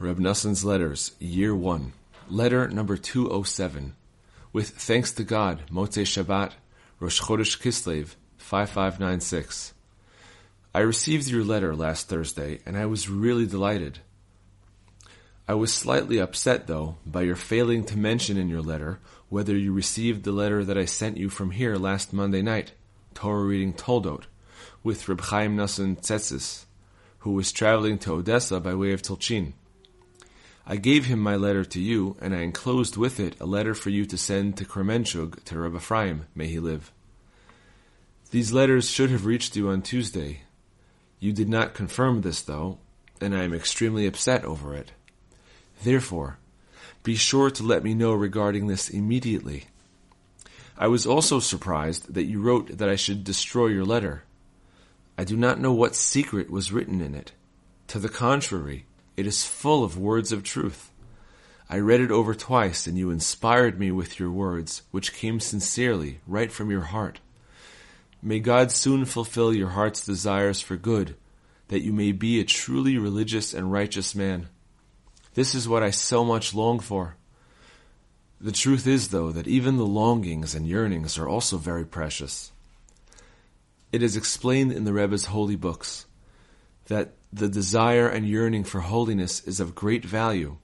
Reb Noson's Letters, Year 1, Letter number 207, with thanks to God, Motzei Shabbat, Rosh Chodesh Kislev, 5596. I received your letter last Thursday, and I was really delighted. I was slightly upset, though, by your failing to mention in your letter whether you received the letter that I sent you from here last Monday night, Torah reading Toldot, with Reb Chaim Nassan Tzetzis, who was traveling to Odessa by way of Tulchin. I gave him my letter to you, and I enclosed with it a letter for you to send to Kremenchug to Reb Ephraim, may he live. These letters should have reached you on Tuesday. You did not confirm this, though, and I am extremely upset over it. Therefore, be sure to let me know regarding this immediately. I was also surprised that you wrote that I should destroy your letter. I do not know what secret was written in it. To the contrary, it is full of words of truth. I read it over twice, and you inspired me with your words, which came sincerely, right from your heart. May God soon fulfill your heart's desires for good, that you may be a truly religious and righteous man. This is what I so much long for. The truth is, though, that even the longings and yearnings are also very precious. It is explained in the Rebbe's holy books that the desire and yearning for holiness is of great value,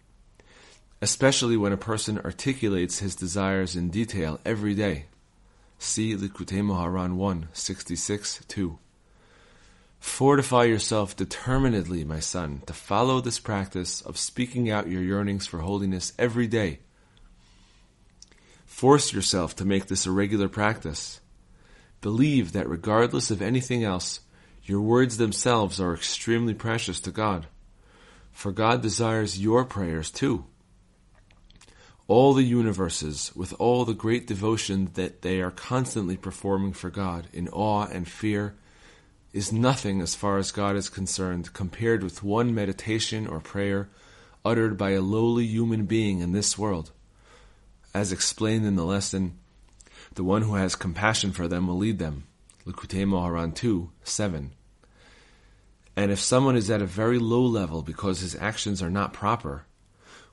especially when a person articulates his desires in detail every day. See Likutei Moharan 1, 66, 2. Fortify yourself determinedly, my son, to follow this practice of speaking out your yearnings for holiness every day. Force yourself to make this a regular practice. Believe that regardless of anything else, your words themselves are extremely precious to God, for God desires your prayers too. All the universes, with all the great devotion that they are constantly performing for God in awe and fear, is nothing as far as God is concerned compared with one meditation or prayer uttered by a lowly human being in this world. As explained in the lesson, the one who has compassion for them will lead them. Likutei Moharan 2, 7. And if someone is at a very low level because his actions are not proper,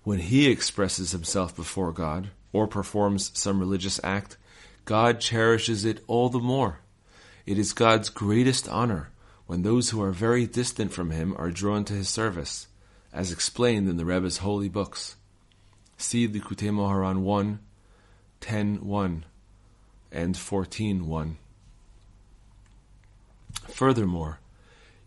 when he expresses himself before God or performs some religious act, God cherishes it all the more. It is God's greatest honor when those who are very distant from Him are drawn to His service, as explained in the Rebbe's holy books. See Likutei Moharan 1, 10, 1, and 14, 1. Furthermore,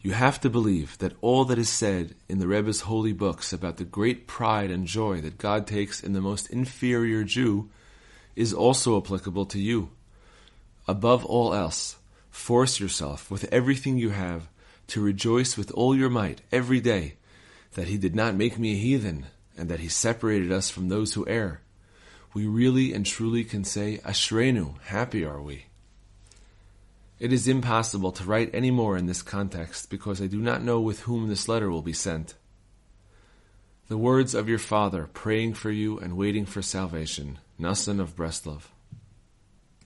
you have to believe that all that is said in the Rebbe's holy books about the great pride and joy that God takes in the most inferior Jew is also applicable to you. Above all else, force yourself with everything you have to rejoice with all your might every day that He did not make me a heathen and that He separated us from those who err. We really and truly can say, Ashrenu, happy are we. It is impossible to write any more in this context because I do not know with whom this letter will be sent. The words of your father praying for you and waiting for salvation, Noson of Breslov.